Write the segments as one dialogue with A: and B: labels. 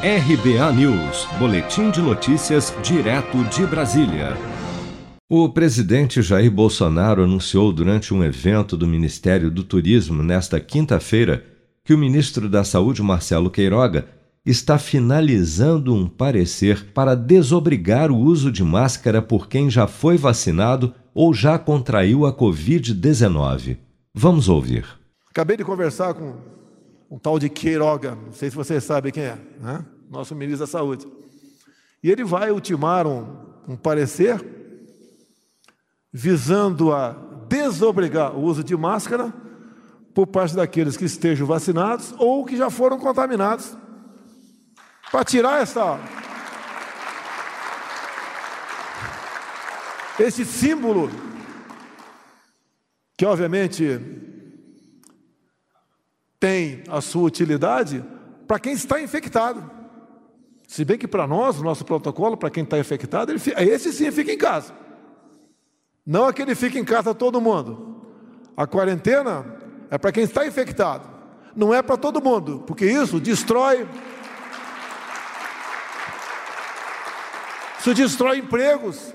A: RBA News, Boletim de Notícias, direto de Brasília. O presidente Jair Bolsonaro anunciou durante um evento do Ministério do Turismo nesta quinta-feira que o ministro da Saúde, Marcelo Queiroga, está finalizando um parecer para desobrigar o uso de máscara por quem já foi vacinado ou já contraiu a Covid-19. Vamos ouvir.
B: Acabei de conversar com um tal de Queiroga, não sei se vocês sabem quem é, né? nosso ministro da Saúde. E ele vai ultimar um, um parecer visando a desobrigar o uso de máscara por parte daqueles que estejam vacinados ou que já foram contaminados. Para tirar essa esse símbolo que obviamente tem a sua utilidade para quem está infectado. Se bem que para nós, o nosso protocolo, para quem está infectado, ele, esse sim fica em casa. Não aquele fica em casa todo mundo. A quarentena é para quem está infectado. Não é para todo mundo, porque isso destrói. Isso destrói empregos.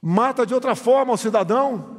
B: Mata de outra forma o cidadão.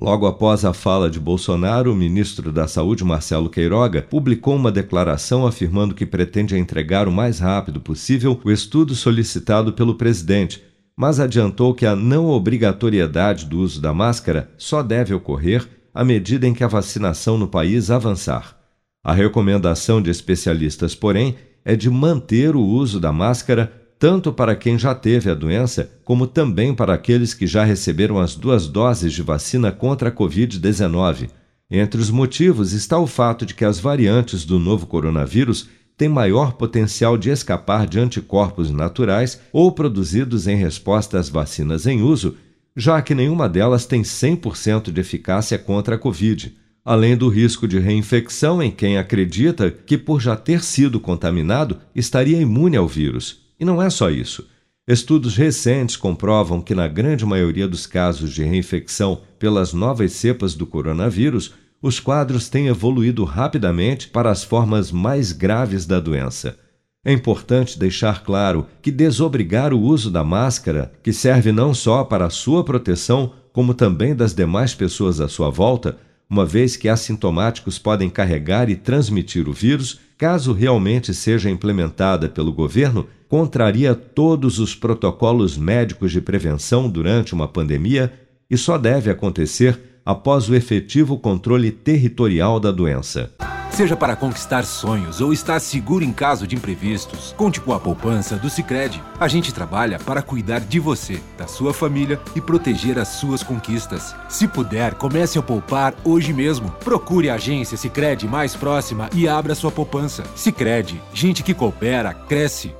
A: Logo após a fala de Bolsonaro, o ministro da Saúde, Marcelo Queiroga, publicou uma declaração afirmando que pretende entregar o mais rápido possível o estudo solicitado pelo presidente, mas adiantou que a não obrigatoriedade do uso da máscara só deve ocorrer à medida em que a vacinação no país avançar. A recomendação de especialistas, porém, é de manter o uso da máscara tanto para quem já teve a doença, como também para aqueles que já receberam as duas doses de vacina contra a Covid-19. Entre os motivos está o fato de que as variantes do novo coronavírus têm maior potencial de escapar de anticorpos naturais ou produzidos em resposta às vacinas em uso, já que nenhuma delas tem 100% de eficácia contra a Covid além do risco de reinfecção em quem acredita que, por já ter sido contaminado, estaria imune ao vírus. E não é só isso. Estudos recentes comprovam que, na grande maioria dos casos de reinfecção pelas novas cepas do coronavírus, os quadros têm evoluído rapidamente para as formas mais graves da doença. É importante deixar claro que desobrigar o uso da máscara, que serve não só para a sua proteção, como também das demais pessoas à sua volta, uma vez que assintomáticos podem carregar e transmitir o vírus, caso realmente seja implementada pelo governo, contraria todos os protocolos médicos de prevenção durante uma pandemia e só deve acontecer após o efetivo controle territorial da doença.
C: Seja para conquistar sonhos ou estar seguro em caso de imprevistos, conte com a poupança do Sicredi. A gente trabalha para cuidar de você, da sua família e proteger as suas conquistas. Se puder, comece a poupar hoje mesmo. Procure a agência Sicredi mais próxima e abra sua poupança. Sicredi, gente que coopera cresce.